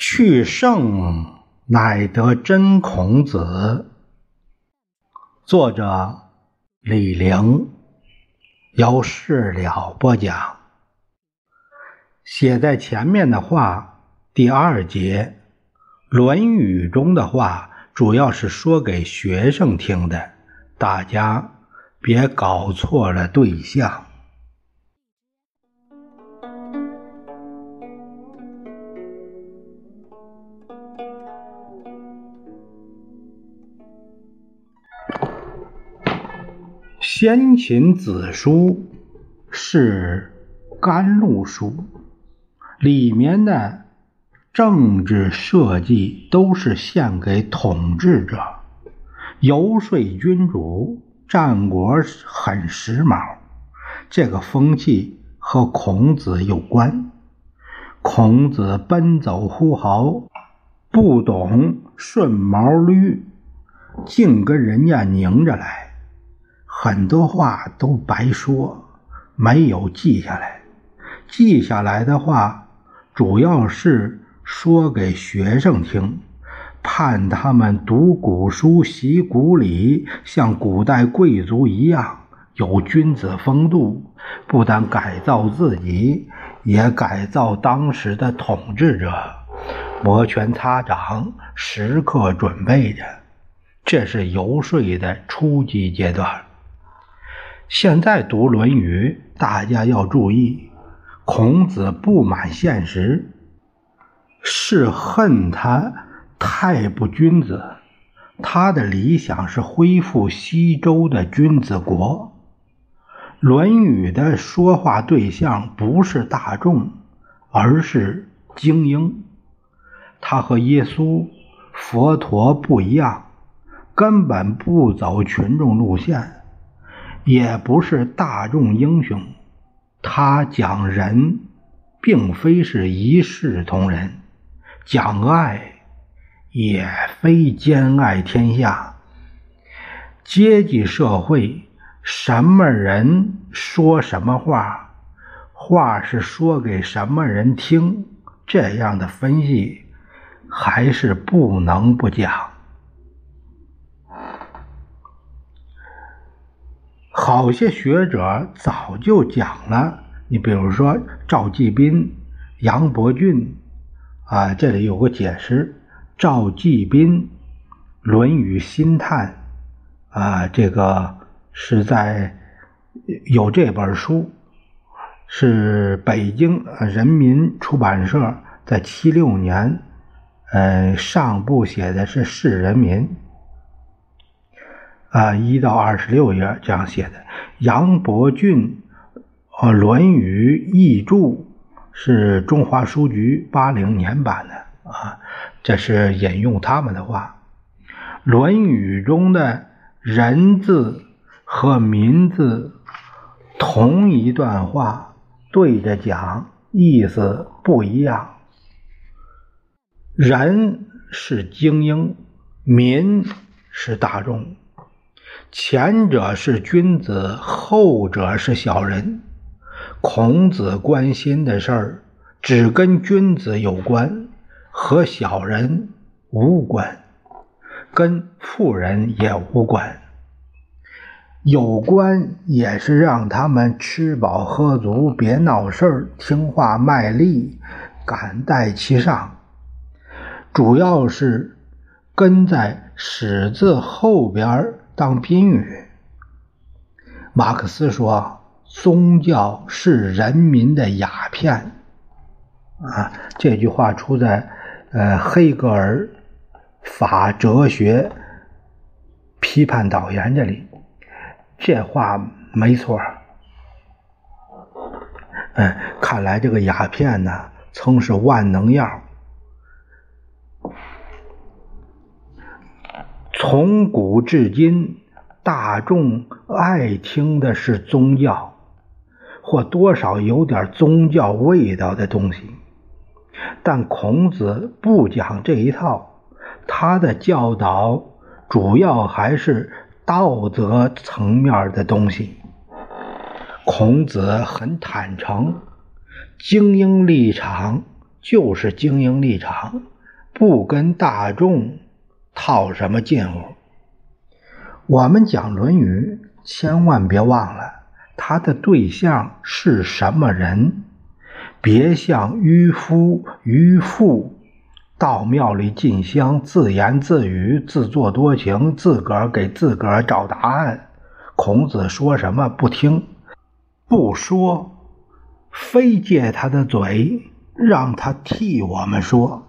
去圣乃得真孔子。作者李陵，由事了播讲。写在前面的话，第二节《论语》中的话，主要是说给学生听的，大家别搞错了对象。先秦子书是甘露书，里面的政治设计都是献给统治者，游说君主。战国很时髦，这个风气和孔子有关。孔子奔走呼号，不懂顺毛驴，净跟人家拧着来。很多话都白说，没有记下来。记下来的话，主要是说给学生听，盼他们读古书、习古礼，像古代贵族一样有君子风度，不但改造自己，也改造当时的统治者，摩拳擦掌，时刻准备着。这是游说的初级阶段。现在读《论语》，大家要注意，孔子不满现实，是恨他太不君子。他的理想是恢复西周的君子国。《论语》的说话对象不是大众，而是精英。他和耶稣、佛陀不一样，根本不走群众路线。也不是大众英雄，他讲人，并非是一视同仁；讲爱，也非兼爱天下。阶级社会，什么人说什么话，话是说给什么人听，这样的分析还是不能不讲。好些学者早就讲了，你比如说赵继斌、杨伯峻，啊，这里有个解释：赵继斌《论语心叹》，啊，这个是在有这本书，是北京人民出版社在七六年，呃，上部写的是《市人民》。啊，一到二十六页这样写的。杨伯峻，呃，《论语译注》是中华书局八零年版的啊，这是引用他们的话，《论语》中的人字和民字同一段话对着讲，意思不一样。人是精英，民是大众。前者是君子，后者是小人。孔子关心的事儿只跟君子有关，和小人无关，跟富人也无关。有关也是让他们吃饱喝足，别闹事儿，听话卖力，敢戴其上。主要是跟在“始”字后边儿当宾语。马克思说：“宗教是人民的鸦片。”啊，这句话出在呃黑格尔《法哲学批判导言》这里。这话没错。嗯，看来这个鸦片呢，曾是万能药。从古至今，大众爱听的是宗教，或多少有点宗教味道的东西。但孔子不讲这一套，他的教导主要还是道德层面的东西。孔子很坦诚，精英立场就是精英立场，不跟大众套什么近乎。我们讲《论语》，千万别忘了他的对象是什么人，别像渔夫、渔妇到庙里进香，自言自语，自作多情，自个儿给自个儿找答案。孔子说什么不听，不说，非借他的嘴，让他替我们说。